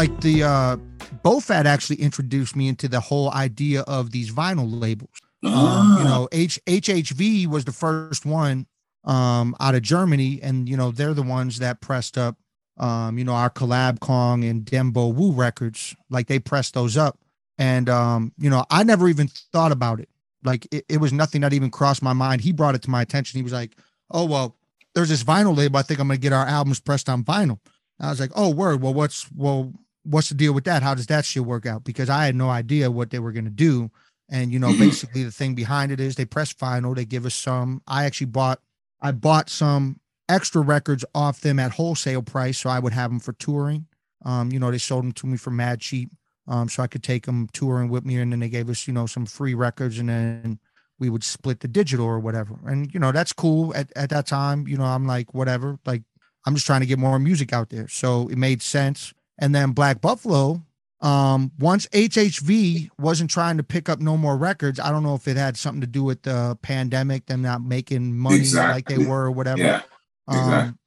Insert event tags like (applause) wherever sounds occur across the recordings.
like the uh Bofat actually introduced me into the whole idea of these vinyl labels. Um, you know, H HHV was the first one um out of Germany, and you know, they're the ones that pressed up um, you know, our collab Kong and Dembo Wu records, like they pressed those up. And um, you know, I never even thought about it. Like it, it was nothing that even crossed my mind. He brought it to my attention. He was like, Oh, well, there's this vinyl label. I think I'm gonna get our albums pressed on vinyl. I was like, Oh, word. Well, what's well, what's the deal with that? How does that shit work out? Because I had no idea what they were gonna do. And you know, (clears throat) basically the thing behind it is they press vinyl, they give us some. I actually bought I bought some extra records off them at wholesale price, so I would have them for touring. Um, you know, they sold them to me for mad cheap, um, so I could take them touring with me, and then they gave us, you know, some free records, and then we would split the digital or whatever. And you know, that's cool. At at that time, you know, I'm like, whatever, like I'm just trying to get more music out there, so it made sense. And then Black Buffalo, um, once HHV wasn't trying to pick up no more records, I don't know if it had something to do with the pandemic, them not making money like they were or whatever. Yeah, Um,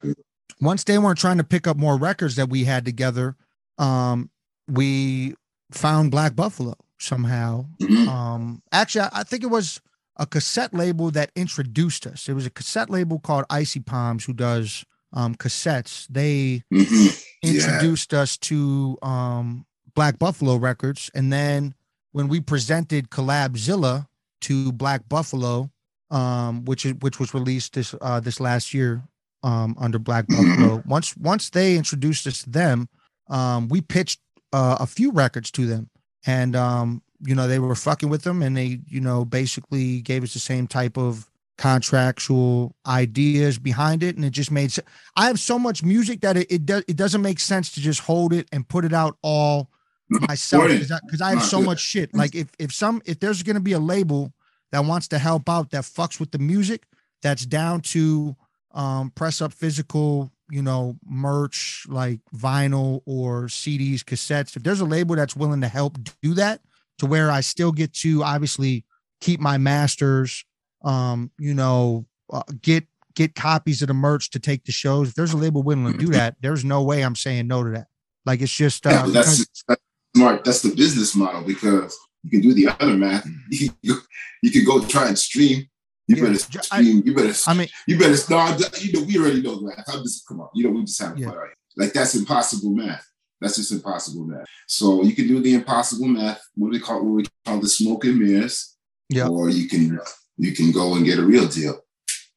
exactly. once they weren't trying to pick up more records that we had together, um, we found Black Buffalo somehow. Mhm. Um, actually, I, I think it was a cassette label that introduced us. It was a cassette label called Icy Palms who does um, cassettes. They Mhm. Yeah. introduced us to um, Black Buffalo Records, and then when we presented Collabzilla to Black Buffalo, um, which is which was released this uh, this last year um, under Black Buffalo. Once once they introduced us to them, um, we pitched uh, a few records to them, and um, you know they were fucking with them, and they you know basically gave us the same type of contractual ideas behind it and it just made sense. I have so much music that it it, does it doesn't make sense to just hold it and put it out all myself because I, I have so much shit. Like if if some if there's gonna be a label that wants to help out that fucks with the music that's down to um press up physical you know merch like vinyl or CDs cassettes if there's a label that's willing to help do that to where I still get to obviously keep my masters um you know uh, get get copies of the merch to take to shows if there's a label willing to do that there's no way I'm saying no to that like it's just uh, but that's, that's smart. That's the business model because you can do the other math. (laughs) You can go, you can go try and stream. You Yeah, better ju- I- stream. you better. I mean you better start. You know, we already know the math. I'm just come on. You know, we just have Yeah. fun. Right? Like that's impossible math. That's just impossible math. So you can do the impossible math. What do we call? What we call the smoke and mirrors. Yeah. Or you can you can go and get a real deal,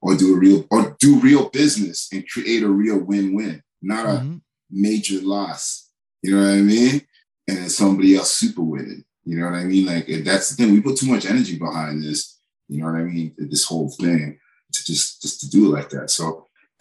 or do a real or do real business and create a real win-win, not a mhm. major loss. You know what I mean? And then somebody else super winning. You know what I mean? Like that's the thing. We put too much energy behind this. You know what I mean? This whole thing to just just to do it like that. So (clears throat)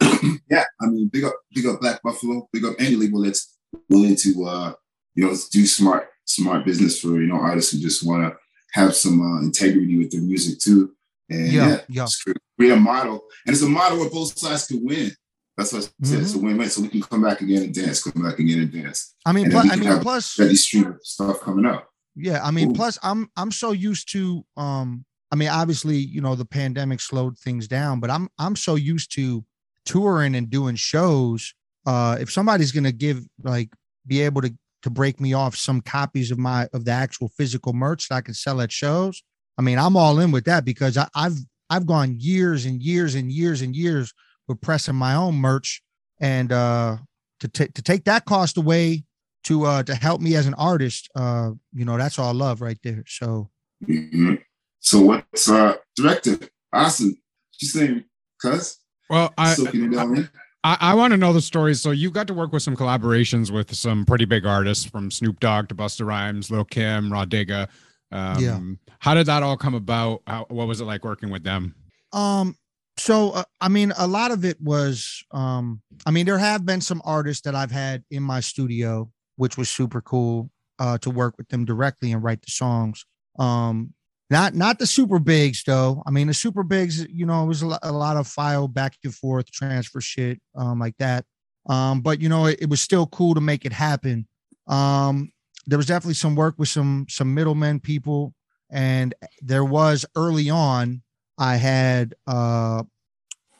yeah, I mean, big up, big up Black Buffalo, big up any label that's willing to uh, you know, do smart, smart business for you know artists who just want to have some uh, integrity with their music too. And Yeah, yeah, yeah. just create create a model, and it's a model where both sides can win. That's what I said. It's Mm-hmm. a win-win. So we can come back again and dance, come back again and dance. I mean plus, I mean plus Steady stream of stuff coming up. Yeah, I mean, Ooh. plus I'm I'm so used to um I mean, obviously, you know, the pandemic slowed things down, but I'm I'm so used to touring and doing shows. Uh if somebody's gonna give like be able to to break me off some copies of my of the actual physical merch that I can sell at shows, I mean, I'm all in with that because I, I've I've gone years and years and years and years with pressing my own merch and uh to take to take that cost away to uh to help me as an artist uh you know that's all love right there so Mhm. (clears throat) So what's uh director? Awesome. She's saying, cuz Well, I soaking it down in. I, I want to know the stories. So you got to work with some collaborations with some pretty big artists from Snoop Dogg to Busta Rhymes, Lil Kim, Rah Digga. Um, Yeah. How did that all come about? How, what was it like working with them? um so uh, i mean a lot of it was um i mean there have been some artists that i've had in my studio which was super cool uh to work with them directly and write the songs um not not the super bigs though i mean the super bigs you know it was a lot, a lot of file back and forth transfer shit um like that um but you know it, it was still cool to make it happen um there was definitely some work with some some middlemen people and there was early on i had uh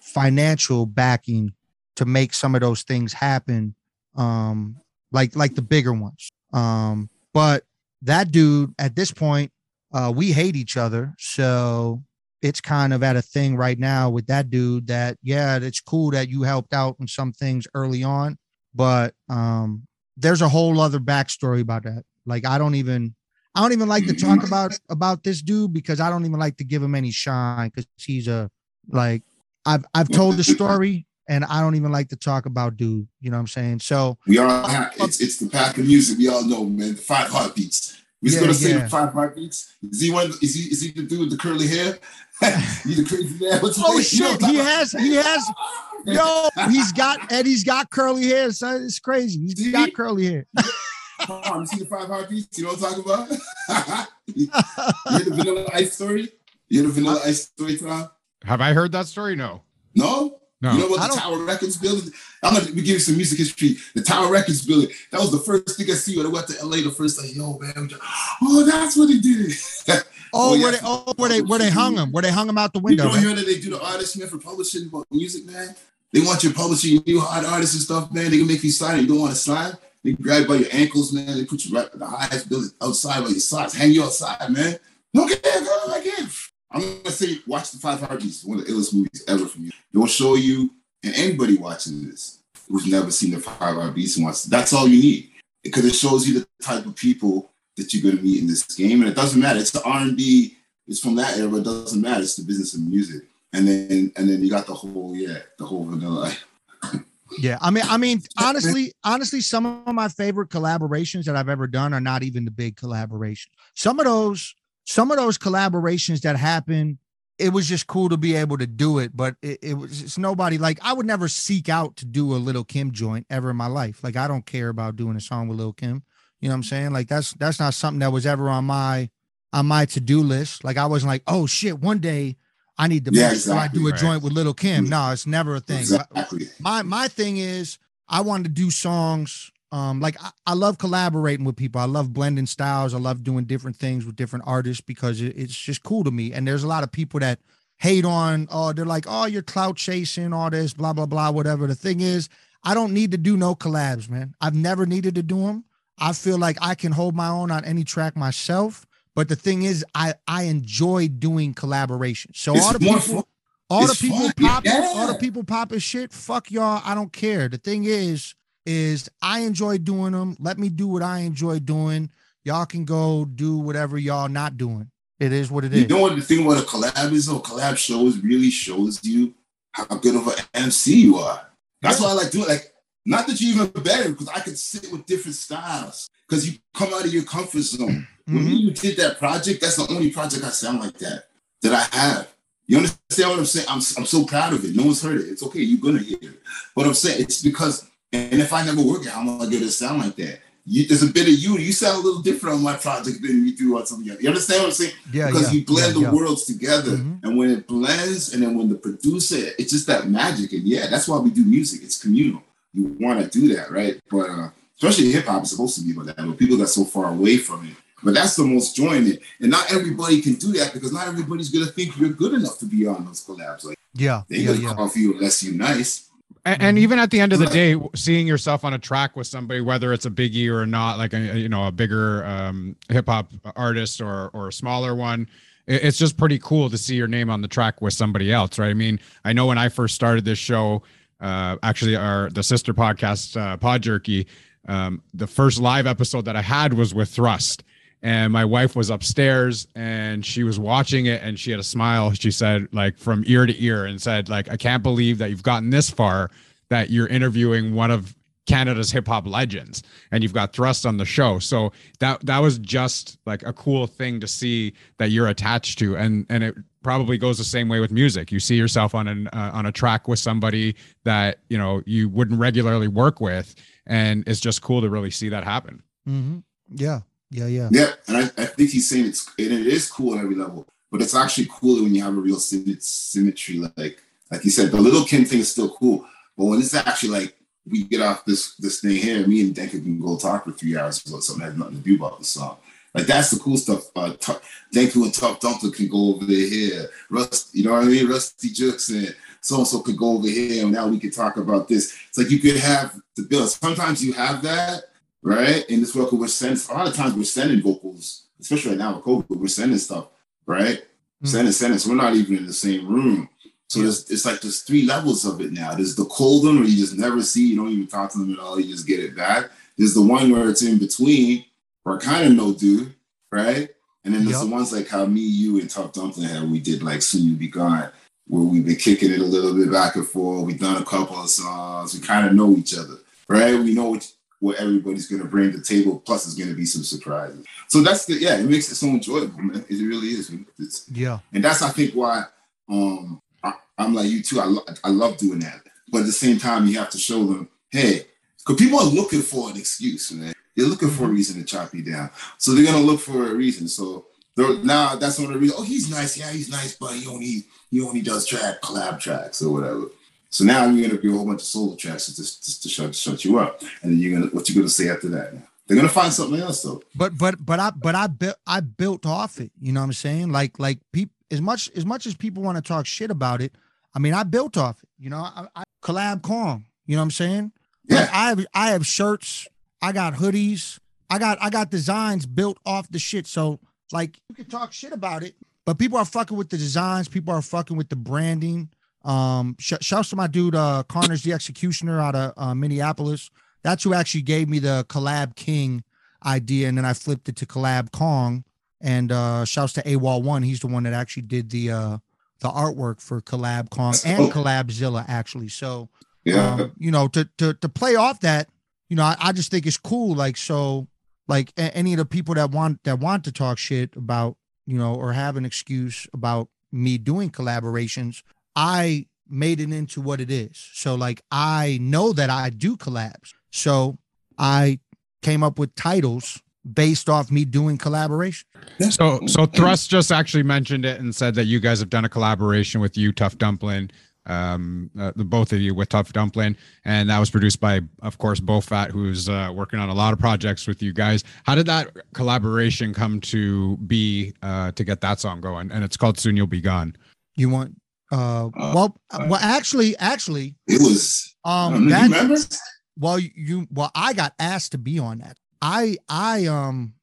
financial backing to make some of those things happen um like like the bigger ones. Um, but that dude at this point, uh, we hate each other, so it's kind of at a thing right now with that dude that yeah, it's cool that you helped out in some things early on, but um, there's a whole other backstory about that. Like I don't even I don't even like to talk (clears throat) about about this dude because I don't even like to give him any shine because he's a like I've I've told the story and I don't even like to talk about dude. You know what I'm saying? So we all have it's it's the pack of music we all know, man. The five heartbeats. We just Yeah, gonna say yeah. the five heartbeats. Is he one? Is he is he the dude with the curly hair? (laughs) he the crazy man? What's oh name? You know shit, he has he has yo he's got and he's got curly hair. Son, it's crazy. He's See? got curly hair. (laughs) Come on, you see the five heartbeats? You know what I'm talking about? (laughs) you hear the Vanilla Ice story? You hear the Vanilla Ice story, Tom? Have I heard that story? No. No? No. You know what I the don't- Tower Records building? I'm gonna give you some music history. The Tower Records building. That was the first thing I see when I went to LA. The first like, yo, man. Oh, that's what he did. (laughs) Oh, Oh, where yeah. they oh where they where they hung him, where they hung him out the window? you window. don't right? hear that they do the artist man for publishing about music, man. They want you publishing new hot artists and stuff, man. They can make you sign it. You don't want to sign. They grab you by your ankles, man. They put you right at the highest building outside by your socks, hang you outside, man. Okay, go again. I'm gonna say, watch the Five Heartbeats, one of the illest movies ever for me. They'll show you, and anybody watching this who's never seen the Five Heartbeats and wants, that's all you need because it shows you the type of people that you're gonna meet in this game, and it doesn't matter. It's the R&B. It's from that era. It doesn't matter. It's the business of music. And then, and then you got the whole, yeah, the whole vanilla. (laughs) Yeah, I mean, I mean, honestly, honestly, some of my favorite collaborations that I've ever done are not even the big collaborations. Some of those, some of those collaborations that happened, it was just cool to be able to do it. But it, it was it's nobody like I would never seek out to do a Lil Kim joint ever in my life. Like I don't care about doing a song with Lil Kim. You know what I'm saying? Like that's that's not something that was ever on my on my to do list. Like I wasn't like, oh shit, one day I need to Yeah, make sure I do a right. joint with Lil Kim. Mm-hmm. No, it's never a thing. Exactly. my my thing is I wanted to do songs. Um, like I, I love collaborating with people. I love blending styles. I love doing different things with different artists because it, it's just cool to me. And there's a lot of people that hate on, oh, they're like, oh, you're clout chasing, all this, blah, blah, blah, whatever. The thing is, I don't need to do no collabs, man. I've never needed to do them. I feel like I can hold my own on any track myself. But the thing is, I I enjoy doing collaborations. So all the people, fun. all the people popping, yeah. all the people popping shit. Fuck y'all. I don't care. The thing is, is I enjoy doing them. Let me do what I enjoy doing. Y'all can go do whatever y'all not doing. It is what it You is. know what the thing about a collab is? A collab shows really shows you how good of an MC you are. That's why I like doing. Like, not that you're even better, because I could sit with different styles. Because you come out of your comfort zone. When Mhm. me and you did that project, that's the only project I sound like that that I have. You understand what I'm saying? I'm, I'm so proud of it. No one's heard it. It's okay. You're gonna hear it. But I'm saying it's because, and if I never work it, I'm gonna get it sound like that? You, there's a bit of you. You sound a little different on my project than you do on something else. You understand what I'm saying? Yeah, because yeah, you blend yeah, the yeah. worlds together, Mhm. and when it blends, and then when the producer, it's just that magic. And yeah, that's why we do music. It's communal. You want to do that, right? But uh, especially hip hop is supposed to be about that. But people got so far away from it. But that's the most joy in it. And not everybody can do that because not everybody's gonna think you're good enough to be on those collabs. Like Yeah, they yeah, gonna yeah. call for you unless you're nice. And, and even at the end of the day, seeing yourself on a track with somebody, whether it's a biggie or not, like a you know a bigger um, hip hop artist or or a smaller one, it's just pretty cool to see your name on the track with somebody else, right? I mean, I know when I first started this show, uh, actually our the sister podcast, uh, Pod Jerky, um, the first live episode that I had was with Thrust. And my wife was upstairs and she was watching it and she had a smile. She said, like from ear to ear, and said, like, I can't believe that you've gotten this far that you're interviewing one of Canada's hip hop legends and you've got Thrust on the show. So that that was just like a cool thing to see that you're attached to and and it probably goes the same way with music. You see yourself on an uh, on a track with somebody that, you know, you wouldn't regularly work with and it's just cool to really see that happen. hmm Yeah, yeah, yeah. Yeah, and I, I think he's saying it's and it is cool at every level, but it's actually cooler when you have a real sym- symmetry. Like like you said, the Lil Kim thing is still cool, but when it's actually like we get off this this thing here, me and Denku can go talk for three hours about something that has nothing to do about the song. Like that's the cool stuff. Uh, T- Denku and Tough Dumpling can go over there here. Rust, you know what I mean? Rusty Jukes and so and so could go over here, and now we can talk about this. It's like you could have the bill. Sometimes you have that, right? In this record, we're sending a lot of times we're sending vocals, especially right now with COVID, we're sending stuff, right? Mm. Sending, sending. So we're not even in the same room. So there's it's like there's three levels of it now. There's the cold one where you just never see, you don't even talk to them at all, you just get it back. There's the one where it's in between, where I kind of know dude, right? And then there's yep. the ones like how me, you, and Tough Dumpling had we did like Soon You Be Gone, where we've been kicking it a little bit back and forth. We've done a couple of songs. We kind of know each other, right? We know what, what everybody's gonna bring to the table. Plus, there's gonna be some surprises. So that's the yeah, it makes it so enjoyable, man. It really is. It's, yeah, and that's I think why um I, am like you too. I lo- I love doing that, but at the same time, you have to show them, hey, because people are looking for an excuse, man. They're looking for a mm-hmm. reason to chop you down. So they're gonna look for a reason. So now that's one of the reasons. Oh, he's nice. Yeah, he's nice, but he only he only does track collab tracks or whatever. So now you're gonna do a whole bunch of solo tracks just, just to shut shut you up, and then you're gonna what you're gonna say after that. They're gonna find something else though. But but but I but I built I built off it. You know what I'm saying? Like like people as much as much as people want to talk shit about it. I mean, I built off it. You know, I, I collab Kong. You know what I'm saying? Yeah. Like I have I have shirts. I got hoodies. I got I got designs built off the shit. So like you can talk shit about it, but people are fucking with the designs. People are fucking with the branding. Um, sh- shouts to my dude uh Carnage the Executioner out of uh, Minneapolis. That's who actually gave me the collab King idea, and then I flipped it to collab Kong. And uh shouts to AWOL One. He's the one that actually did the uh the artwork for collab Kong and collab Zilla actually. So yeah, um, you know, to to to play off that, you know, I, I just think it's cool. Like so, like any of the people that want that want to talk shit about you know or have an excuse about me doing collaborations i made it into what it is so like i know that i do collabs so i came up with titles based off me doing collaboration so so thrust just actually mentioned it and said that you guys have done a collaboration with you tough dumpling um, uh, the both of you with Tough Dumpling, and that was produced by, of course, BoFat, who's uh, working on a lot of projects with you guys. How did that collaboration come to be uh, to get that song going? And it's called "Soon You'll Be Gone." You want? Uh, uh well, uh, well, actually, actually, it was. Um, that, remember? Well, you well, I got asked to be on that. I I um,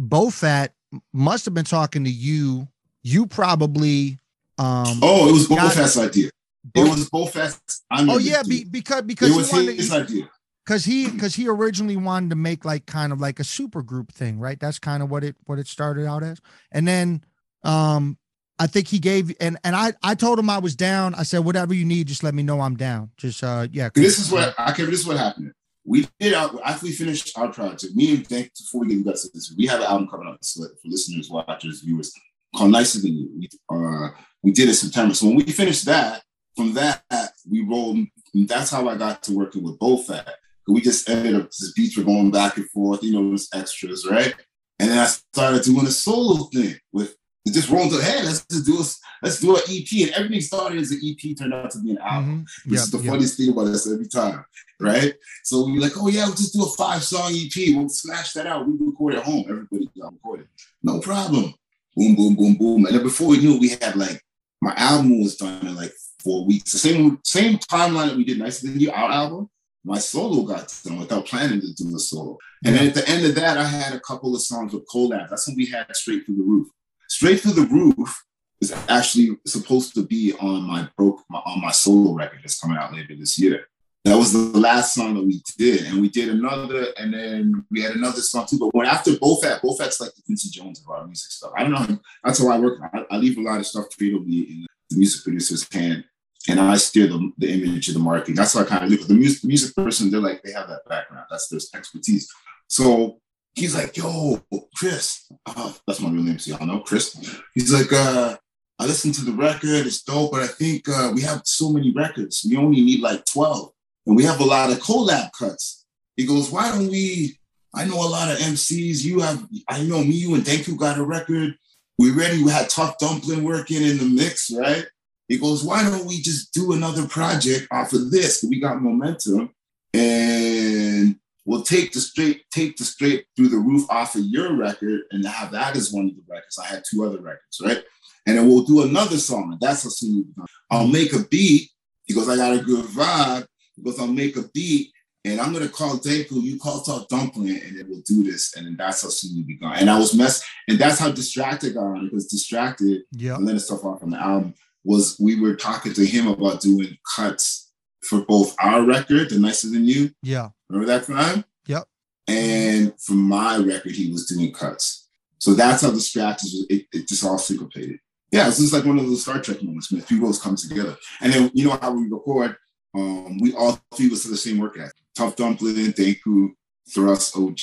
BoFat must have been talking to you. You probably um. Oh, it was BoFat's idea it was BoFat's. oh yeah, be, because because it was he his idea. Because he because he originally wanted to make like kind of like a super group thing, right? That's kind of what it what it started out as. And then um I think he gave and and I I told him I was down. I said whatever you need, just let me know I'm down. Just uh yeah. This is what I can. This is what happened. We did out after we finished our project. Me and thank before we get into this, we have an album coming out for listeners, watchers, viewers called Nicer Than You. We, uh, we did it September. So when we finished that, from that, we rolled. That's how I got to working with both. BoFat. We just ended up this beats were going back and forth, you know, it was extras, right? And then I started doing a solo thing with just rolling to hey, let's just do a let's do an EP. And everything started as an EP, turned out to be an album. Mm-hmm. Which yep, is the yep. funniest thing about this every time, right? So we are like, oh yeah, we'll just do a five song EP. We'll smash that out. We record at home. Everybody got recorded. No problem. Boom, boom, boom, boom. And then before we knew, we had like my album was done in like four weeks. The same same timeline that we did Nicer Than You, our album. My solo got done without planning to do a solo. And then at the end of that, I had a couple of songs with collabs. That's when we had Straight Through the Roof. Straight Through the Roof is actually supposed to be on my broke my, on my solo record that's coming out later this year. That was the last song that we did, and we did another, and then we had another song too. But when after both acts like the Quincy Jones of our music stuff. I don't know. That's how I work. I, I leave a lot of stuff creatively in the music producer's hand and I steer the, the image of the marketing. That's how I kind of look. The music, the music person, they're like, they have that background. That's their expertise. So he's like, yo, Chris, uh, that's my real name, so y'all know, Chris. He's like, uh, I listened to the record, it's dope, but I think uh, we have so many records. We only need like 12. And we have a lot of collab cuts. He goes, why don't we, I know a lot of MCs. You have, I know me, you and Thank You got a record. We ready, we had Tough Dumpling working in the mix, right? He goes, why don't we just do another project off of this? We got momentum and we'll take the straight, take the straight through the roof off of your record and have that as one of the records. I had two other records, right? And then we'll do another song. And that's a song I'll make a beat. He goes, I got a good vibe. He goes, I'll make a beat and I'm gonna call Denku, you call Tough Dumpling, and then we'll do this. And then that's how soon we began. And I was mess, and that's how distracted I because distracted, Yeah. and then stuff off on the album was we were talking to him about doing cuts for both our record, The Nicer Than You. Yeah. Remember that time? Yep. And for my record, he was doing cuts. So that's how distracted was. It, it just all syncopated. Yeah, it's just like one of those Star Trek moments, man. Three worlds come together. And then you know how we record, um, we all three was to the same work ethic. Tough Dumpling, Denku, Thrust, OG,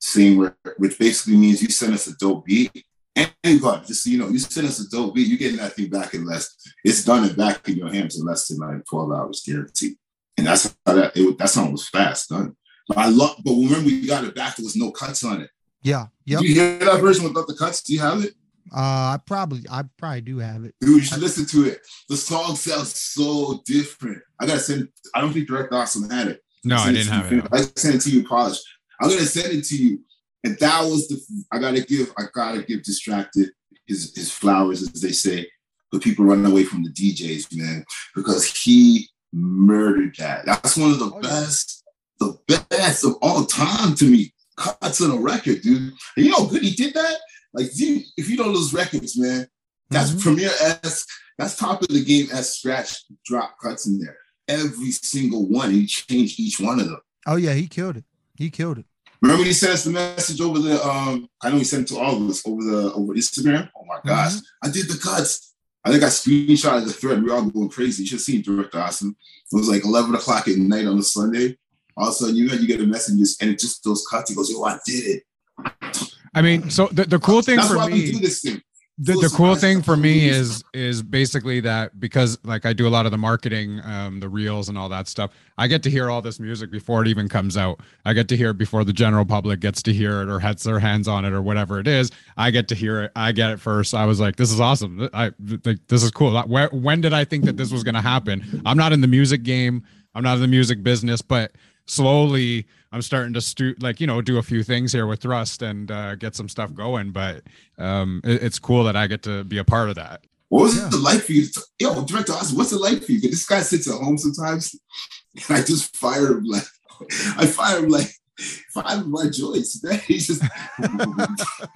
same work, which basically means you send us a dope beat. And God, just so you know, you send us a dope beat, you're getting that thing back in less. It's done and back in your hands in less than like 12 hours, guaranteed. And that's how that it, that song was fast done. But I love, but when we got it back, there was no cuts on it. Yeah. yeah. You hear that version without the cuts? Do you have it? Uh, I probably, I probably do have it. Dude, you should listen to it. The song sounds so different. I gotta send. I don't think Direct Awesome had it. No, I Send didn't have you. it. I sent it to you polished. I'm gonna send it to you. And that was the I gotta give, I gotta give distracted his his flowers, as they say. But people run away from the DJs, man, because he murdered that. That's one of the Oh, yeah. best, the best of all time to me. Cuts on a record, dude. And you know good he did that? Like, you, if you know those records, man, that's Mhm. Premiere esque. That's top of the game as scratch drop cuts in there. Every single one. He changed each one of them. Oh yeah, he killed it. He killed it. Remember when he sent us the message over the um I know he sent it to all of us over the over Instagram. Oh my gosh, I did the cuts. I think I screenshotted the thread. We all going crazy. You should see Director Awesome. It was like 11 o'clock at night on a Sunday. All of a sudden, you know, you get a message and it's just those cuts. He goes, Yo, I did it. I mean, so the, the cool thing That's for why we do this thing. The, the cool thing for me is is basically that because like I do a lot of the marketing, um, the reels and all that stuff. I get to hear all this music before it even comes out. I get to hear it before the general public gets to hear it or has their hands on it or whatever it is. I get to hear it. I get it first. I was like, this is awesome. I like this is cool. Where, when did I think that this was going to happen? I'm not in the music game. I'm not in the music business, but slowly I'm starting to stu- like you know do a few things here with Thrust and uh, get some stuff going. But um, it- it's cool that I get to be a part of that. What was Yeah. it like for you? To, yo, Director Awesome, what's it like for you? This guy sits at home sometimes. (laughs) And I just fire him like, I fire him like, fire him my joints. (laughs) He's just. (laughs)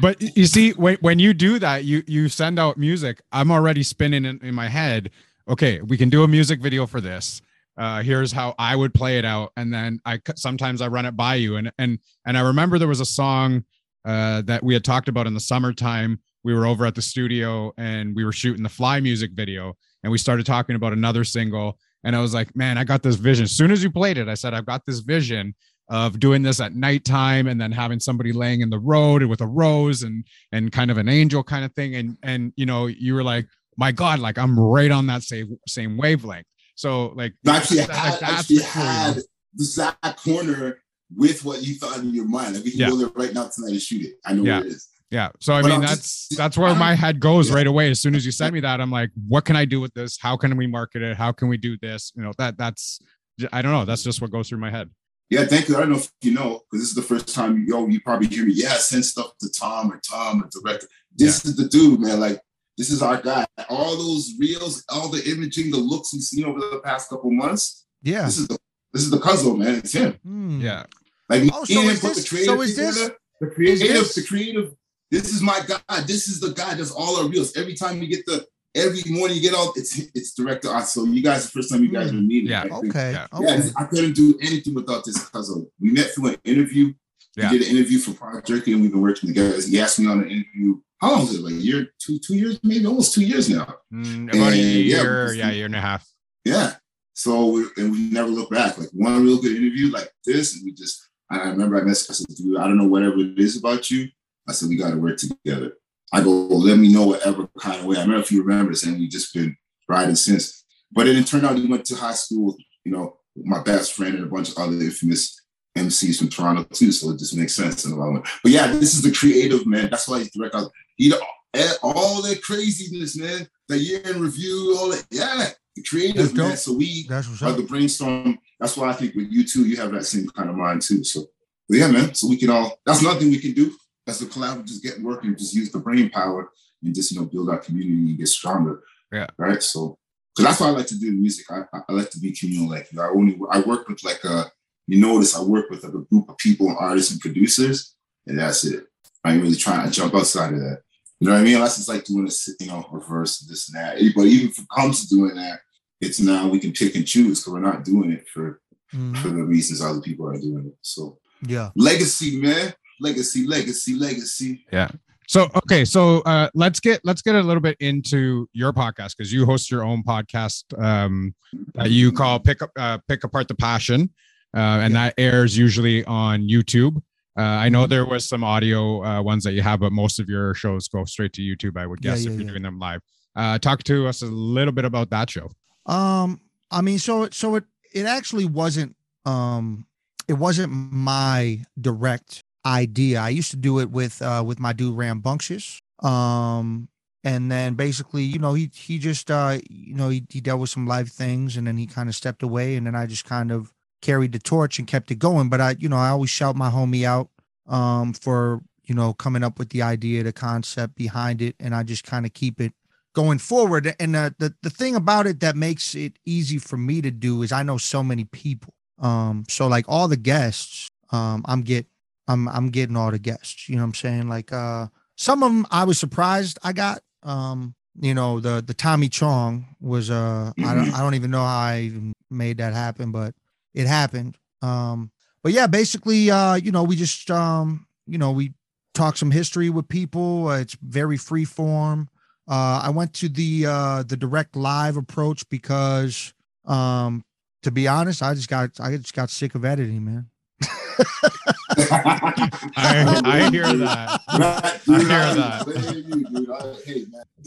But you see, when when you do that, you you send out music. I'm already spinning in, in my head. Okay, we can do a music video for this. Uh, here's how I would play it out, and then I sometimes I run it by you, and and and I remember there was a song uh, that we had talked about in the summertime. We were over at the studio and we were shooting the Fly music video, and we started talking about another single. And I was like, man, I got this vision. As soon as you played it, I said, I've got this vision of doing this at nighttime and then having somebody laying in the road with a rose and and kind of an angel kind of thing. And and you know, you were like, my God, like I'm right on that same same wavelength. So like actually that- had, like, actually the you know? had the Zach corner with what you thought in your mind. Like we can Yeah. go there right now tonight and shoot it. I know Yeah. where it is. Yeah. So I But mean I'm that's just- that's where my head (laughs) goes Yeah. right away. As soon as you send me that, I'm like, what can I do with this? How can we market it? How can we do this? You know, that that's I don't know. That's just what goes through my head. Yeah, thank you. I don't know if you know, because this is the first time yo, you probably hear me. Yeah, send stuff to Tom or Tom or director. This is the dude, man. Like, this is our guy. All those reels, all the imaging, the looks we've seen over the past couple months. Yeah. This is the this is the cousin, man. It's him. Hmm. Yeah. Like Oh, me so is put this- the creative so is this- together. The creative, this- the creative. This is my guy. This is the guy that's all our reels. Every time you get the every morning you get all it's it's director art. So you guys the first time you guys were meeting. Yeah. I Okay. Yeah. Yeah, Okay. I couldn't do anything without this cousin. We met through an interview. Yeah. We did an interview for Project Jerky and we've been working together. He asked me on an interview. How long is it? Like a year, two, two years, maybe almost two years now. Mm, about a And, yeah, year, because- yeah, year and a half. Yeah. So we, and we never look back. Like one real good interview like this, and we just. I remember I messaged. I said, "Dude, I don't know whatever it is about you." I said, "We got to work together." I go, well, "Let me know whatever kind of way." I remember if you remember this, and we just been riding since. But it turned out he went to high school. You know, my best friend and a bunch of other infamous MCs from Toronto too. So it just makes sense in a lot of. But yeah, this is the creative man. That's why he's direct. out. He eh, all that craziness, man. The year in review, all that. Yeah, the creative man. So we That's what's are the brainstorm. That's why I think with you too, you have that same kind of mind too. So yeah, man. So we can all. That's nothing we can do. That's the collab. Just get working. Just use the brain power and just you know build our community and get stronger. Yeah. Right. So because that's why I like to do music. I, I like to be communal. Like I only I work with like a you notice I work with a group of people, and artists and producers, and that's it. I ain't really trying to jump outside of that. You know what I mean? Unless it's like doing a you know reverse this and that. But even if it comes to doing that, it's now we can pick and choose because we're not doing it for mm-hmm. for the reasons other people are doing it. So yeah, legacy, man, legacy, legacy, legacy. Yeah. So okay, so uh, let's get let's get a little bit into your podcast because you host your own podcast um, that you call "Pick Up uh, Pick Apart the Passion," uh, and that airs usually on YouTube. Uh, I know mm-hmm. there was some audio uh, ones that you have, but most of your shows go straight to YouTube. I would guess yeah, yeah, if you're yeah. doing them live. Uh, talk to us a little bit about that show. Um, I mean, so so it it actually wasn't um it wasn't my direct idea. I used to do it with uh with my dude Rambunctious. Um and then basically, you know, he he just uh you know, he, he dealt with some life things and then he kind of stepped away and then I just kind of carried the torch and kept it going. But I, you know, I always shout my homie out um for, you know, coming up with the idea, the concept behind it, and I just kind of keep it going forward. And uh, the the thing about it that makes it easy for me to do is I know so many people. Um, so like all the guests, um, I'm get I'm I'm getting all the guests. You know what I'm saying? Like uh, some of them I was surprised I got. Um, you know the the Tommy Chong was uh I don't I don't even know how I even made that happen, but it happened. Um, but yeah, basically, uh, you know, we just um, you know, we talk some history with people. Uh, it's very free form. Uh, I went to the uh, the direct live approach because, um, to be honest, I just got I just got sick of editing, man. (laughs) I, I hear that. I hear that.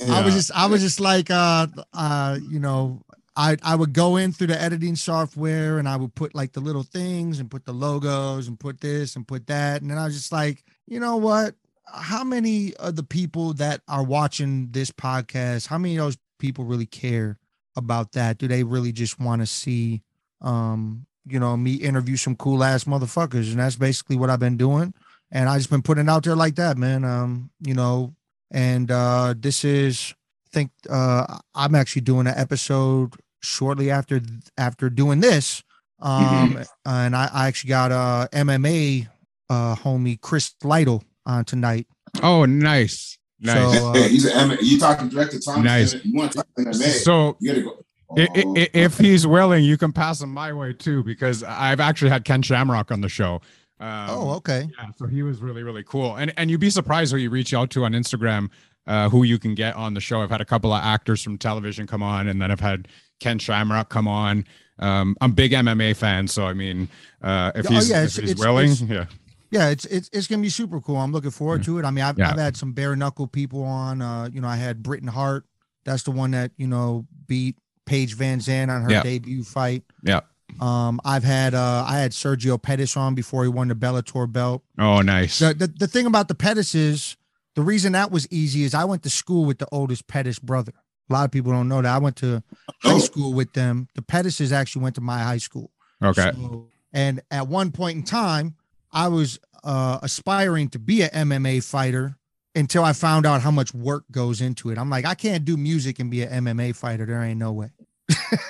I was just I was just like uh uh you know I I would go in through the editing software and I would put like the little things and put the logos and put this and put that and then I was just like you know what how many of the people that are watching this podcast, how many of those people really care about that? Do they really just want to see, um, you know, me interview some cool ass motherfuckers? And that's basically what I've been doing. And I just been putting it out there like that, man. Um, you know, and uh, this is, think, uh, I'm actually doing an episode shortly after after doing this. Um, mm-hmm. and I, I actually got uh MMA uh homie Chris Lytle on tonight. Oh, nice. Nice. So, uh, he's an you talking direct to Tom? Nice. You want to talk to So you gotta go. Oh. If he's willing, you can pass him my way too, because I've actually had Ken Shamrock on the show. Um, oh, okay. Yeah, so he was really, really cool. And and you'd be surprised who you reach out to on Instagram, uh, who you can get on the show. I've had a couple of actors from television come on, and then I've had Ken Shamrock come on. Um, I'm big MMA fan, so I mean, uh, if oh, he's, yeah, if he's willing, yeah yeah, it's it's it's gonna be super cool. I'm looking forward to it. I mean, I've, yeah. I've had some bare knuckle people on. Uh, you know, I had Britain Hart. That's the one that you know beat Paige VanZant on her yeah. debut fight. Yeah. Um, I've had uh, I had Sergio Pettis on before he won the Bellator belt. Oh, nice. The, the the thing about the Pettis is the reason that was easy is I went to school with the oldest Pettis brother. A lot of people don't know that I went to high oh. school with them. The Pettises actually went to my high school. Okay. So, and at one point in time, I was uh, aspiring to be an MMA fighter until I found out how much work goes into it. I'm like, I can't do music and be an MMA fighter. There ain't no way. (laughs)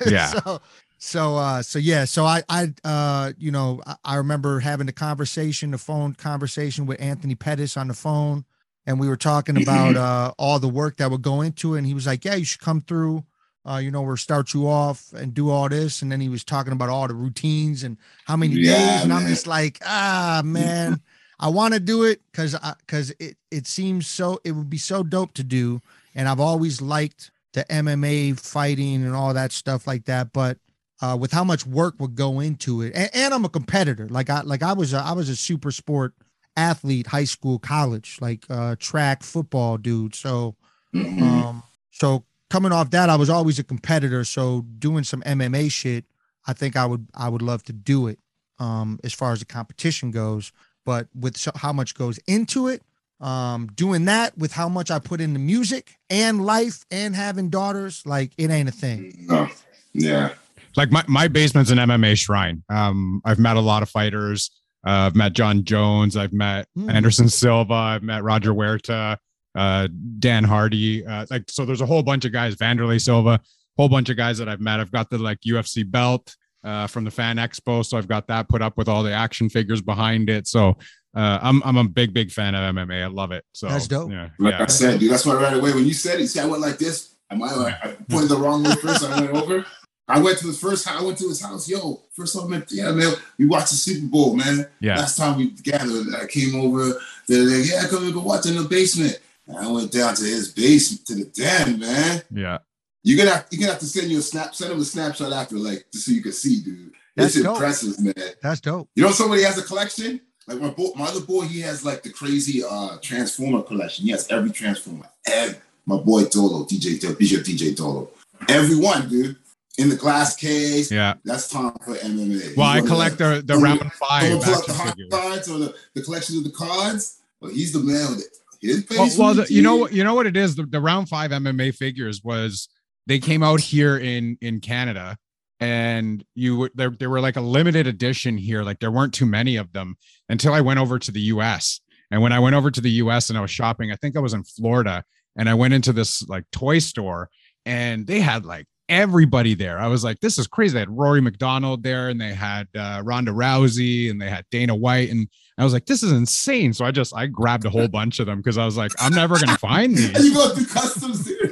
Yeah. so, so, uh, so yeah. So I, I, uh, you know, I, I remember having the conversation, the phone conversation with Anthony Pettis on the phone, and we were talking about uh, all the work that would go into it. And he was like, "Yeah, you should come through." uh, you know, we'll start you off and do all this. And then he was talking about all the routines and how many yeah, days. And man. I'm just like, ah, (laughs) man, I want to do it because because it it seems so it would be so dope to do. And I've always liked the MMA fighting and all that stuff like that. But uh, with how much work would go into it, and, and I'm a competitor. Like I like I was a, I was a super sport athlete, high school, college, like uh, track, football, dude. So, mm-hmm. um, so coming off that, I was always a competitor. So doing some MMA shit, I think I would I would love to do it. Um, as far as the competition goes, but with so, how much goes into it, um, doing that with how much I put into music and life and having daughters, like it ain't a thing. No. Yeah. Like my, my basement's an MMA shrine. Um, I've met a lot of fighters. Uh, I've met Jon Jones. I've met mm. Anderson Silva. I've met Roger Huerta uh, Dan Hardy. Uh, like, so there's a whole bunch of guys, Wanderlei Silva. whole bunch of guys that I've met. I've got the like UFC belt uh, from the Fan Expo, so I've got that put up with all the action figures behind it. So uh, I'm I'm a big big fan of MMA. I love it. So That's dope. Yeah, Like yeah. I said, dude, that's why right away when you said it, see, I went like this. Am I, I pointed the wrong way first? I went over. I went to his first. I went to his house. Yo, first time I met. Yeah, man. We watched the Super Bowl, man. Yeah. Last time we gathered, I came over. They're like, yeah, come and go watch in the basement. And I went down to his basement to the den, man. yeah. You're gonna have, you're gonna have to send you a snap, send him a snapshot after, like, just so you can see, dude. That's it's dope. impressive, man. That's dope. You know, somebody has a collection. Like my boy, my other boy, he has like the crazy uh Transformer collection. He has every Transformer. And my boy Dolo, DJ Dolo, Bishop DJ Dolo. Every one, dude. In the glass case. Yeah. That's time for MMA. Well, I He's one of collect the- the the round five someone pull out the action hot figures. cards or the, the collection of the cards. Well, he's the man with it. His Well, well the, you know what you know what it is. The, the round five MMA figures was they came out here in in Canada, and you would there they were like a limited edition here. Like there weren't too many of them until I went over to the U.S. And when I went over to the U.S. and I was shopping, I think I was in Florida, and I went into this like toy store, and they had like everybody there. I was like, this is crazy. They had Rory MacDonald there, and they had uh, Ronda Rousey, and they had Dana White, and I was like, this is insane. So I just I grabbed a whole (laughs) bunch of them because I was like, I'm never gonna find (laughs) these. you go through customs, (laughs) dude.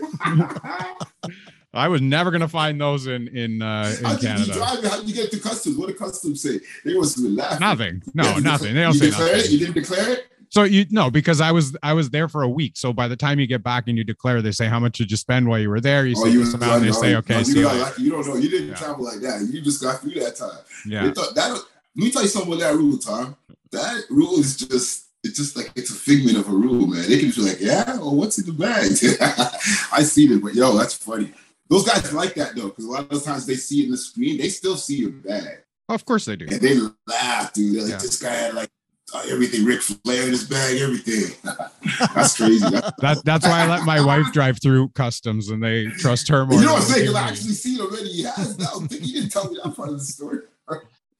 I was never gonna find those in in uh, How in you Canada. drive? How did you get through customs? What did customs say? They was laughing. Nothing. No, nothing. They don't you say declare It? nothing. You didn't declare it? So you no, because I was I was there for a week. So by the time you get back and you declare, they say how much did you spend while you were there. You Oh, say you, this amount. They oh, no, say no, okay. you, see you got later." you don't know. You didn't Yeah. travel like that. You just got through that time. They Yeah. thought that. Let me tell you something about that rule, Tom. That rule is just. It's just like it's a figment of a rule, man. They can just be like, yeah, well, what's in the bag? (laughs) I see it, but yo, that's funny. Those guys like that though, because a lot of times they see it in the screen, they still see your bag. Of course they do. And they laugh, dude. They're like, Yeah. this guy had like uh, everything, Ric Flair in his bag, everything. (laughs) That's crazy. That's, (laughs) That that's why I let my wife drive through customs and they trust her more. you know what I'm saying? I actually seen it already. He has. Think you didn't tell me that part of the story.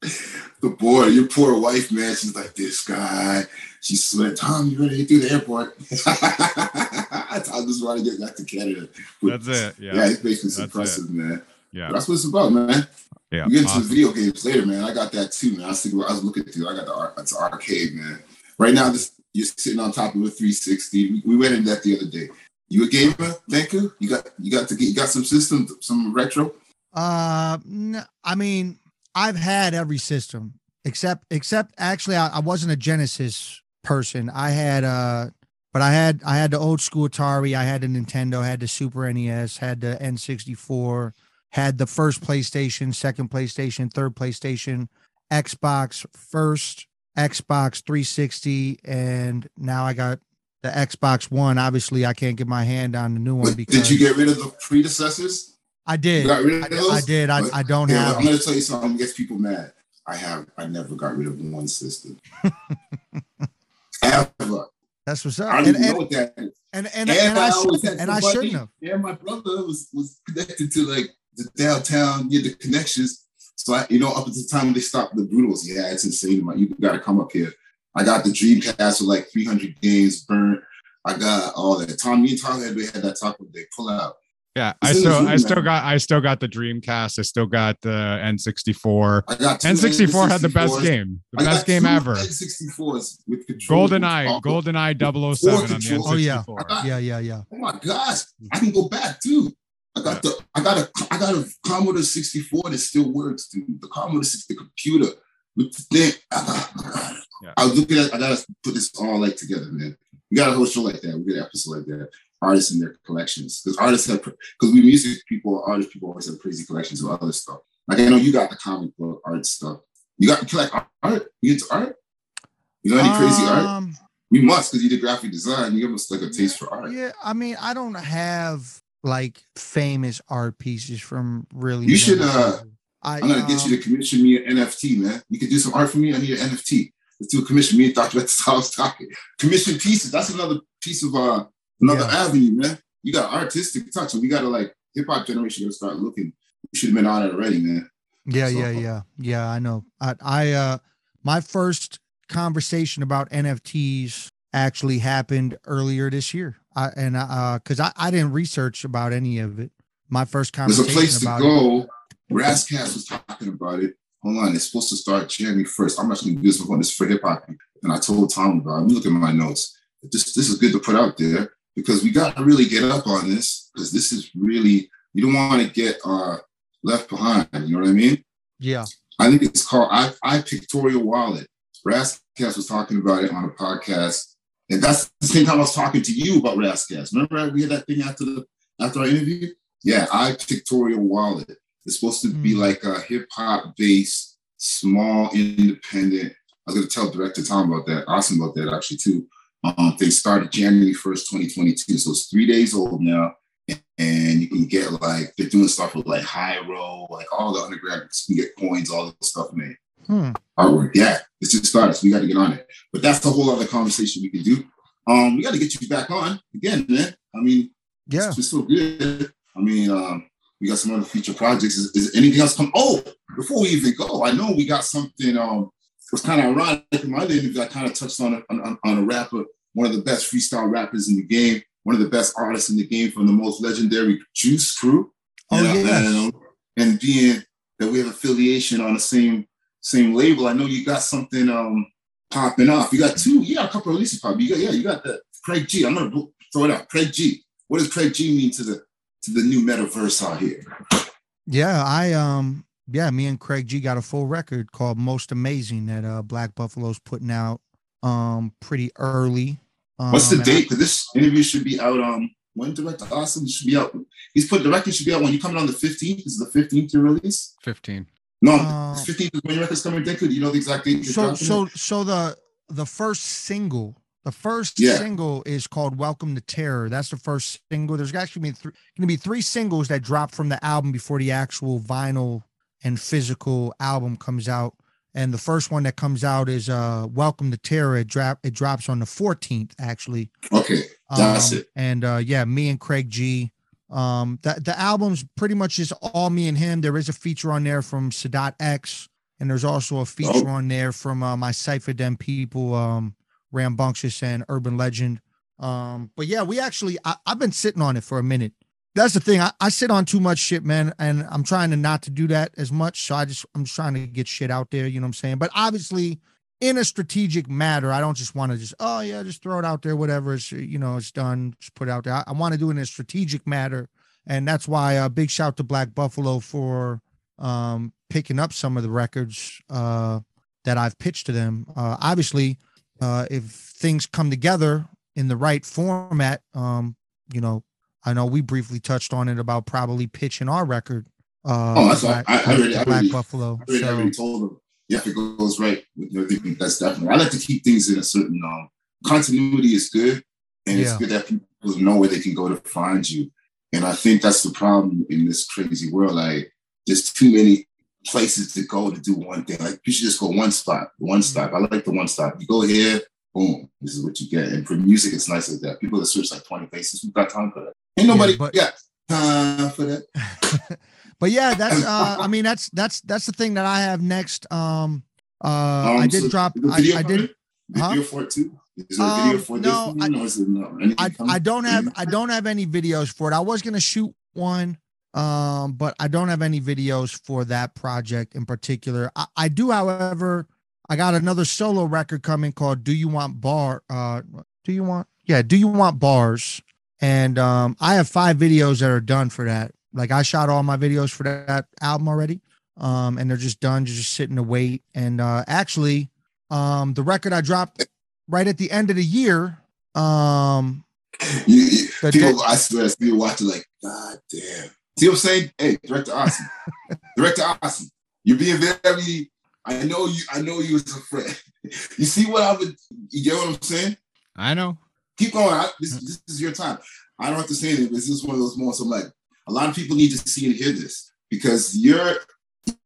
(laughs) the boy, your poor wife, man. She's like, this guy. She said, Tom, you ready to get through the airport? I just want to get back to Canada. That's it. Yeah, Yeah. it's basically impressive, man. Yeah. But that's what it's about, man. Yeah. We get into awesome. the video games later, man. I got that too, man. I was thinking, I was looking through. I got the ar- it's arcade, man. Right now, this you're sitting on top of a 360. We, we went into that the other day. You a gamer, Denku? You got you got to get you got some system, some retro. Uh, n- I mean, I've had every system except except actually, I, I wasn't a Genesis person. I had uh, but I had I had the old school Atari. I had the Nintendo. I Had the Super NES. Had the N64. Had the first PlayStation, second PlayStation, third PlayStation, Xbox, first Xbox 360, and now I got the Xbox One. Obviously, I can't get my hand on the new one because did you get rid of the predecessors? I You did. got rid I, of those? I did. I, But- I don't Yeah, have. I'm gonna tell you something. Gets people mad. I have. I never got rid of one system. (laughs) Ever. That's what's I up. don't And know and what that is. and, and, And and I I and I shouldn't have. Yeah, my brother was was connected to like the downtown near the connections. So I, you know, up at the time they stopped the Brutals, yeah, it's insane. Like, you got to come up here. I got the Dreamcast with like 300 games burnt. I got all that. Tom, me and Tom had we had that talk with they pull out. Yeah. I It's in still I room, still got I still got the Dreamcast. I still got the N64. I got two N64 had the best game. The I got best game two ever. N64s with control. GoldenEye, GoldenEye 007 on the N64. Oh, yeah. Got- Yeah, yeah, yeah. Oh my gosh, mm. I can go back too. I got the I got a I got a Commodore 64 that still works, dude. The Commodore 60 computer with the thing. I got, I got it. Yeah. I was looking at I gotta put this all like together, man. We got a whole show like that. We get an episode like that. Artists and their collections. Because artists have because we music people, artist people always have crazy collections of other stuff. Like I know you got the comic book art stuff. You got you collect art? You into art? You know any crazy art? Um, We must because you did graphic design. You give us like a taste for art. Yeah, I mean, I don't have like famous art pieces from really. You should, uh. I, I'm gonna get you to um, commission me an NFT, man. You can do some art for me. I need an NFT. Let's do a commission. Me and Dr. That's how I was talking. Commission pieces. That's another piece of uh another Yeah. avenue, man. You got artistic touch, and we gotta like hip hop generation gotta start looking. We should have been on it already, man. Yeah, So- yeah, yeah, yeah. I know. I, I, uh, my first conversation about NFTs actually happened earlier this year. I and uh, cause I, I didn't research about any of it. my first conversation. There's a place to it. go. Razzcast was talking about it. Hold on, it's supposed to start January 1st. I'm actually gonna do this one. This is for hip hop. And I told Tom about it. Let me look at my notes. This this is good to put out there because we got to really get up on this because this is really you don't want to get uh left behind. You know what I mean? Yeah. I think it's called I, I Pictorial Wallet. Razzcast was talking about it on a podcast. And that's the same time I was talking to you about Razzcast. Remember we had that thing after the after our interview? Yeah, I Pictorial Wallet. It's supposed to be Hmm. like a hip hop based, small, independent. I was gonna tell director Tom about that, awesome about that actually too. Um, they started January 1st, 2022. So it's three days old now. And you can get like they're doing stuff with like Hyro, like all the underground, you can get coins, all the stuff made. Hmm. Artwork. Yeah, it's just started. So we got to get on it. But that's a whole other conversation we can do. Um, we got to get you back on again, man. I mean, Yeah. it's, it's so good. I mean, um, we got some other future projects. Is, is anything else come? Oh, before we even go, I know we got something. Um, it was kind of ironic in my other interview. I kind of touched on a, on, on a rapper, one of the best freestyle rappers in the game, one of the best artists in the game from the most legendary Juice Crew. Oh, And, and being that we have affiliation on the same same label, I know you got something um popping off. You got two, you got a couple of releases popping. You got yeah, you got the Craig G. I'm gonna throw it out. Craig G. What does Craig G mean to the to the new metaverse out here? Yeah, I um yeah, me and Craig G got a full record called Most Amazing that uh Black Buffalo's putting out um pretty early. Um, What's the date? Because this interview should be out um when Director Awesome should be out. He's put the record should be out when you coming on the 15th. Is the 15th your release? 15. No, Uh, 15th is when your record's coming. Denku, do you know the exact date? so so so the the first single the first Yeah. single is called welcome to terror that's the first single there's actually going to be three singles that drop from the album before the actual vinyl and physical album comes out and the first one that comes out is uh welcome to terror it drop it drops on the 14th actually okay, that's Um, it. And uh, yeah, me and Craig G. Um, the the album's pretty much just all me and him. There is a feature on there from Sadat X, and there's also a feature Oh. on there from uh, my Cypher Dem people, um, Rambunctious and Urban Legend. Um, but yeah, we actually I, I've been sitting on it for a minute. That's the thing. I, I sit on too much shit, man, and I'm trying to not to do that as much. So I just I'm just trying to get shit out there. You know what I'm saying? But obviously, in a strategic matter, I don't just want to just oh yeah, just throw it out there, whatever. It's you know it's done, just put it out there. I, I want to do it in a strategic matter, and that's why uh, big shout to Black Buffalo for um, picking up some of the records uh, that I've pitched to them. Uh, obviously, uh, if things come together in the right format, um, you know, I know we briefly touched on it about probably pitching our record. Uh, Oh, that's. Black, I- I already- to I already- Buffalo. I already, I So already told them. Yeah, if it goes right, I think that's definitely. I like to keep things in a certain um, continuity is good, and it's good that people know where they can go to find you. And I think that's the problem in this crazy world. Like, there's too many places to go to do one thing. Like, you should just go one spot, one stop. I like the one stop. You go here, boom, this is what you get. And for music, it's nice like that. People that search like 20 places, who's got time for that? Ain't nobody but- got time for that. (laughs) but yeah, that's (coughs) uh I mean that's that's that's the thing that I have next. Um uh I Um, did so drop I, I did it? Video for it too? Is there a video Um, no, this one, or is it no? I. I don't have I don't have any videos for it. I was gonna shoot one, um, but I don't have any videos for that project in particular. I, I do, however, I got another solo record coming called "Do You Want Bar?" Uh, do you want? Yeah, do you want bars? And um, I have five videos that are done for that. Like I shot all my videos for that album already, um, and they're just done, just sitting to wait. And uh, actually, um, the record I dropped right at the end of the year, um, You, you, The people, de- I swear, people watching like, God damn. See what I'm saying? Hey, Director Awesome, (laughs) Director Awesome, you're being very. I know you. I know you as a friend. (laughs) You see what I would. You get what I'm saying? I know. Keep going. I, this, this is your time. I don't have to say anything. But this is one of those moments. I'm like, a lot of people need to see and hear this because you're.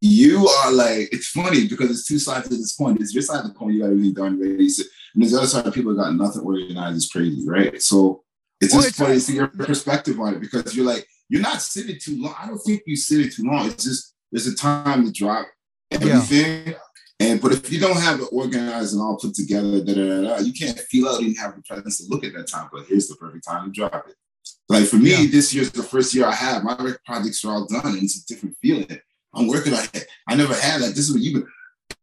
You are like it's funny because it's two sides to this coin. It's your side of the coin. You got really done ready. So, and there's the other side. of People got nothing organized. It's crazy, right? So it's Well, just it's- funny to see your perspective on it because you're like you're not sitting too long. I don't think you sit it too long. It's just there's a time to drop everything. And but if you don't have it organized and all put together, da, da, da, da, you can't feel out and have the presence to look at that time. But here's the perfect time to drop it. Like for me, Yeah. this year's the first year I have. My projects are all done, and it's a different feeling. I'm working on it. I never had that. This is what you been.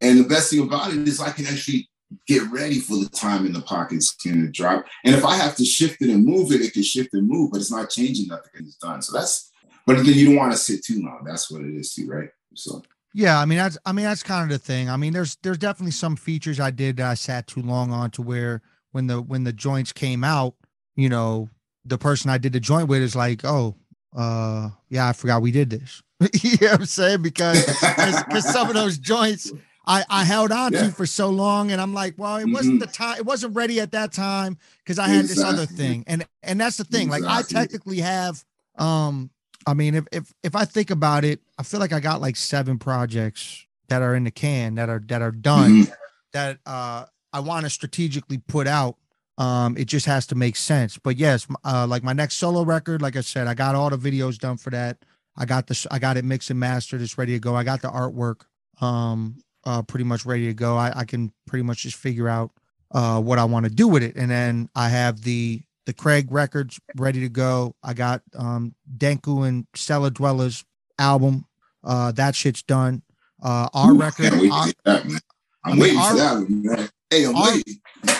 And the best thing about it is I can actually get ready for the time in the pockets can drop. And if I have to shift it and move it, it can shift and move, but it's not changing nothing. It's done. So that's. But then you don't want to sit too long. That's what it is too, right? So Yeah, I mean that's I mean that's kind of the thing. I mean there's there's definitely some features I did that I sat too long on to where when the when the joints came out, you know, the person I did the joint with is like, "Oh, uh yeah, I forgot we did this." (laughs) you know what I'm saying? Because because some of those joints I I held on Yeah. to for so long and I'm like, "Well, it wasn't the time it wasn't ready at that time because I had this other thing." And and that's the thing. Like I technically have um I mean, if if if I think about it, I feel like I got like seven projects that are in the can that are that are done Mhm. that uh I want to strategically put out. Um, it just has to make sense. But yes, uh, like my next solo record, like I said, I got all the videos done for that. I got this, I got it mixed and mastered. It's ready to go. I got the artwork, um, uh, pretty much ready to go. I, I can pretty much just figure out uh what I want to do with it, and then I have the the Craig records ready to go. I got um Denku and Cellar Dwellers album. Uh, that shit's done. Uh, our record, Can't wait our, that, man. I'm I mean, waiting our- for that one, man. Hey, our-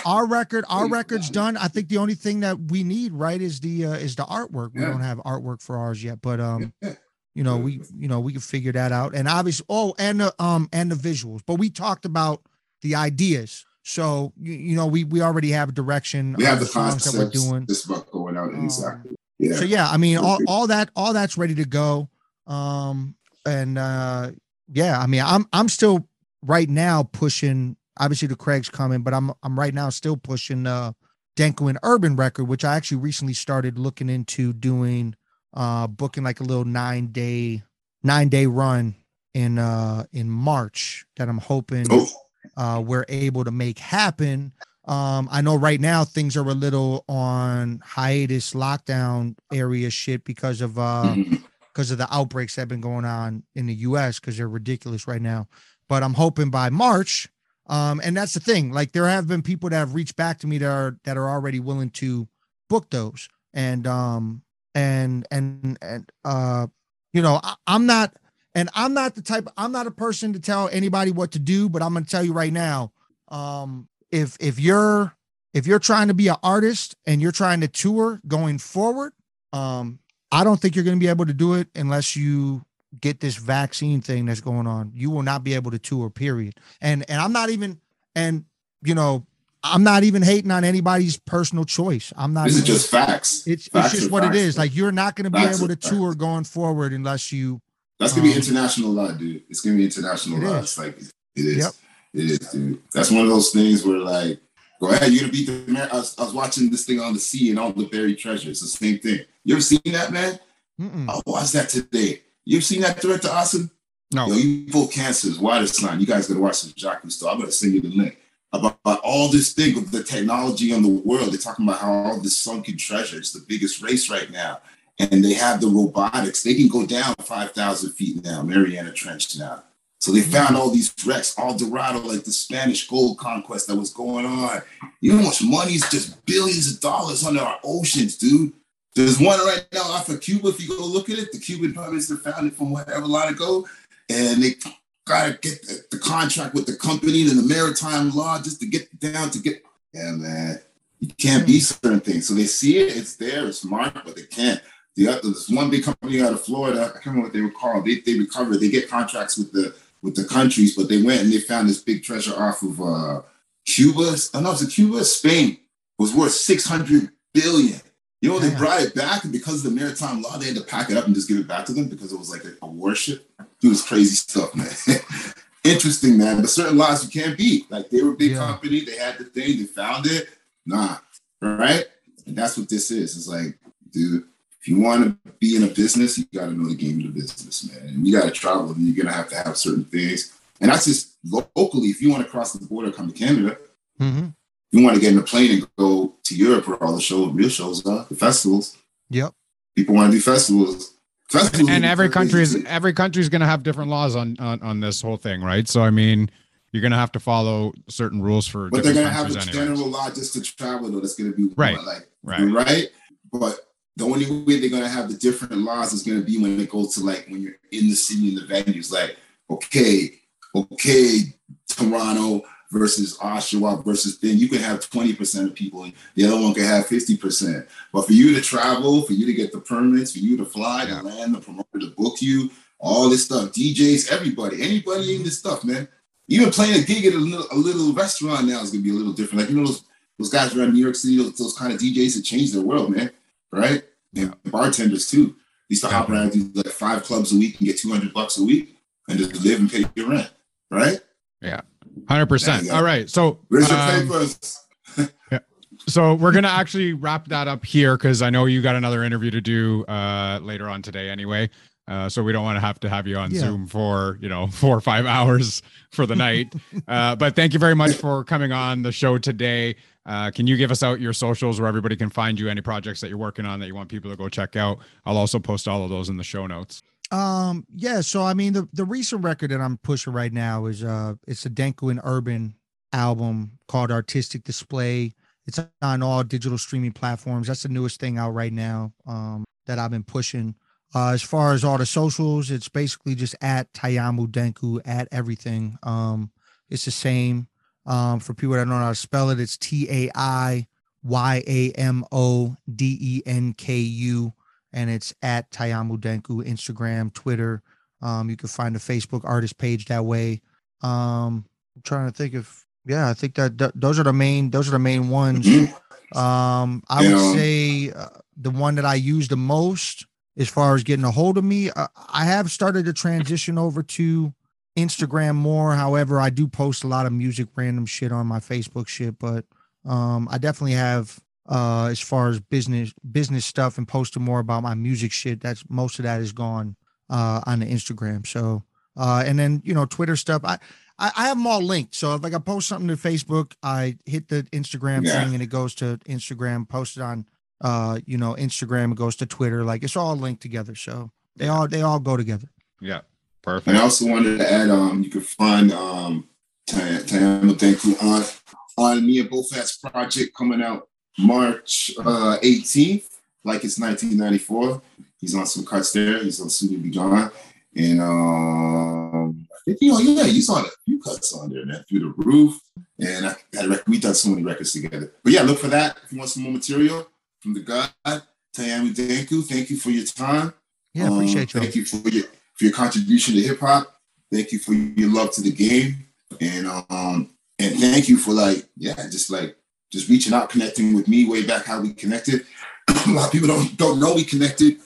our record our record's done. I think the only thing that we need right is the uh is the artwork. We don't have artwork for ours yet but um Yeah. you know we you know we can figure that out. And obviously oh and the um and the visuals. But we talked about the ideas. So you, you know we we already have a direction We have the songs that we're doing. This about going out Um, exactly. Yeah. so yeah i mean all, all that all that's ready to go. Um and uh yeah i mean i'm i'm still right now pushing obviously the craig's coming but i'm i'm right now still pushing uh Denku and urban record which i actually recently started looking into doing uh booking like a little nine day nine day run in uh in march that i'm hoping Oh, uh, we're able to make happen. Um, I know right now things are a little on hiatus, lockdown area shit because of uh mhm. because of the outbreaks that have been going on in the U.S. because they're ridiculous right now. But I'm hoping by March. Um, and that's the thing. Like there have been people that have reached back to me that are that are already willing to book those. And um and and and uh you know I, I'm not and I'm not the type I'm not a person to tell anybody what to do, but I'm gonna tell you right now. Um if if you're if you're trying to be an artist and you're trying to tour going forward, um, I don't think you're to be able to do it unless you get this vaccine thing that's going on. You will not be able to tour, period. And and I'm not even and you know, I'm not even hating on anybody's personal choice. I'm not This is just facts. it's Facts it's just what it facts, is. bro. Like you're not going to be able to tour facts. going forward unless you That's gonna be Um, international law, dude. It's gonna be international It law. is. It's like it is. Yep. It is, dude. That's one of those things where like, go ahead, you're gonna beat the man. I was, I was watching this thing on the sea and all the buried treasures. It's the same thing. You ever seen that, man? mm-mm. I watched that today. You ever seen that threat to Awesome? No. Yo, you both cancers, water sign. You guys gotta watch some Jacques Cousteau. I'm gonna send you the link about, about all this thing of the technology in the world. They're talking about how all this sunken treasure is the biggest race right now. And they have the robotics. They can go down 5,000 feet now, Mariana Trench now. So they mm-hmm. found all these wrecks, all Dorado, like the Spanish gold conquest that was going on. You know how much money is just billions of dollars under our oceans, dude. There's one right now off of Cuba. If you go look at it, the Cuban Prime Minister found it from whatever long ago, and they gotta get the, the contract with the company and the maritime law just to get down to get. Yeah, man, you can't be certain things. So they see it, it's there, it's marked, but they can't. The other, there's one big company out of Florida. I can't remember what they were called. They they recover. They get contracts with the with the countries, but they went and they found this big treasure off of uh, Cuba. Oh no, it's a Cuba, Spain. Was worth six hundred billion. You know, they Damn. brought it back, and because of the maritime law, they had to pack it up and just give it back to them because it was like a, a worship. It was crazy stuff, man. (laughs) Interesting, man. But certain laws you can't beat. Like they were a big Yeah. company, they had the thing, they found it. Nah, right? And that's what this is. It's like, dude, if you want to be in a business, you got to know the game of the business, man. And you got to travel, and you're gonna have to have certain things. And that's just locally. If you want to cross the border, come to Canada. hmm You want to get in a plane and go to Europe where all the shows, real shows are, the festivals. Yep. People want to do festivals. Festivals and every crazy, country is every country is going to have different laws on, on on this whole thing, right? So I mean, you're going to have to follow certain rules for But they're gonna have a anyways. general law just to travel though. That's gonna be Right, like right. right. But the only way they're gonna have the different laws is gonna be when it goes to like when you're in the city in the venues. Like, okay, okay, Toronto versus Oshawa versus then you can have 20% of people and the other one can have 50%. But for you to travel, for you to get the permits, for you to fly, to land, the promoter to book you, all this stuff, DJs, everybody, anybody in this stuff, man. Even playing a gig at a little, a little restaurant now is gonna be a little different. Like you know those those guys around New York City, those, those kind of DJs that changed their world, man. Right? And bartenders too. They used to hop around do like five clubs a week and get 200 bucks a week and just live and pay your rent. Right? Yeah. Hundred percent. All right. So where's your um, papers? (laughs) yeah. So we're gonna actually wrap that up here because I know you got another interview to do uh, later on today anyway. Uh, so we don't want to have to have you on yeah. Zoom for you know (laughs) four or five hours for the night. (laughs) uh, but thank you very much for coming on the show today. Uh, can you give us out your socials where everybody can find you? Any projects that you're working on that you want people to go check out? I'll also post all of those in the show notes. Um, yeah. So I mean, the the recent record that I'm pushing right now is uh, it's a Denku and Urban album called Artistic Display. It's on all digital streaming platforms. That's the newest thing out right now. Um, that I've been pushing. Uh, as far as all the socials, it's basically just at Taiyamo Denku at everything. Um, it's the same. Um, for people that don't know how to spell it, it's T A I Y A M O D E N K U, and it's at Taiyamo Denku, Instagram, Twitter. Um, you can find the Facebook artist page that way. Um, I'm trying to think of, yeah, I think that, that those are the main, those are the main ones. (clears throat) Um, I would say uh, the one that I use the most as far as getting a hold of me. Uh, I have started to transition over to Instagram more. However, I do post a lot of music, random shit on my Facebook shit, but um, I definitely have uh as far as business business stuff and posting more about my music shit. That's most of that is gone uh on the Instagram. So uh and then you know Twitter stuff. I I, I have them all linked. So if like I post something to Facebook, I hit the Instagram yeah. thing and it goes to Instagram, posted on uh, you know, Instagram, it goes to Twitter. Like it's all linked together. So they all they all go together. Yeah. Perfect. And I also wanted to add um you can find um Taiyamo Denku on on Mia BoFat's project coming out March uh 18th, like it's 1994. He's on some cuts there. He's on Soon to Be Gone. And um I think you know, yeah, he's on a few cuts on there, man, through the roof. And I record, we done so many records together. But yeah, look for that if you want some more material from the God, Taiyamo Denku. Thank you for your time. Yeah, appreciate um, you. Thank you for your for your contribution to hip hop. Thank you for your love to the game, and um and thank you for like yeah, just like just reaching out, connecting with me way back how we connected. (clears throat) a lot of people don't don't know we connected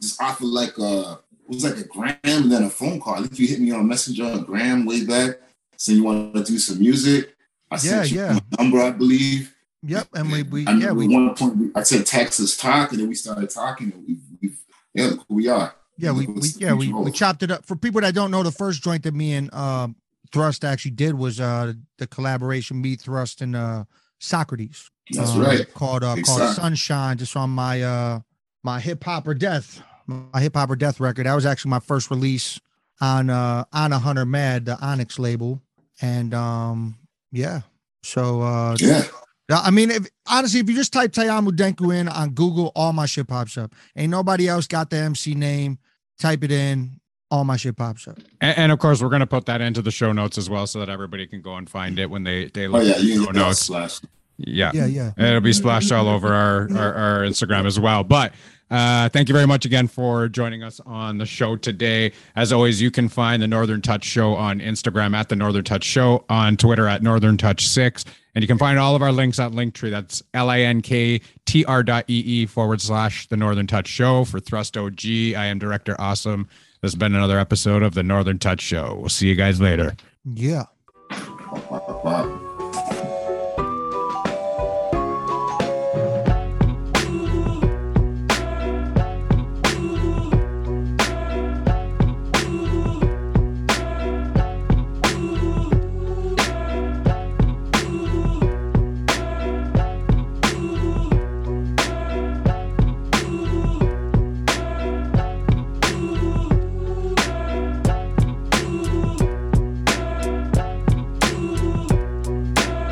just off of like uh it was like a gram and then a phone call. I think you hit me on a Messenger on gram way back, saying you want to do some music. I said, yeah, sent you yeah. number, I believe. Yep, and we, we I yeah we one point I said Texas talk, and then we started talking, and we, we yeah look who we are. Yeah, we, we yeah we, we chopped it up. For people that don't know, the first joint that me and uh, Thrust actually did was uh the collaboration me Thrust and uh Socrates. That's uh, right. Called uh exactly. called Sunshine, just on my uh my hip hop or death my hip hop or death record. That was actually my first release on uh on a Hunter Mad, the Onyx label, and um yeah. So uh yeah. I mean, if, honestly, if you just type Taiyamo Denku in on Google, all my shit pops up. Ain't nobody else got the MC name. Type it in, all my shit pops up. And, and, of course, we're gonna put that into the show notes as well, so that everybody can go and find it when they they look oh, yeah, you show notes. Slash. Yeah, yeah, yeah. And it'll be splashed all over our, our, our Instagram as well. But uh, thank you very much again for joining us on the show today. As always, you can find the Northern Touch Show on Instagram at the Northern Touch Show, on Twitter at Northern Touch Six, and you can find all of our links at Linktree. That's L I N K T R dot E E forward slash the Northern Touch Show for Thrust OG. I am Director Awesome. This has been another episode of the Northern Touch Show. We'll see you guys later. Yeah. Wow.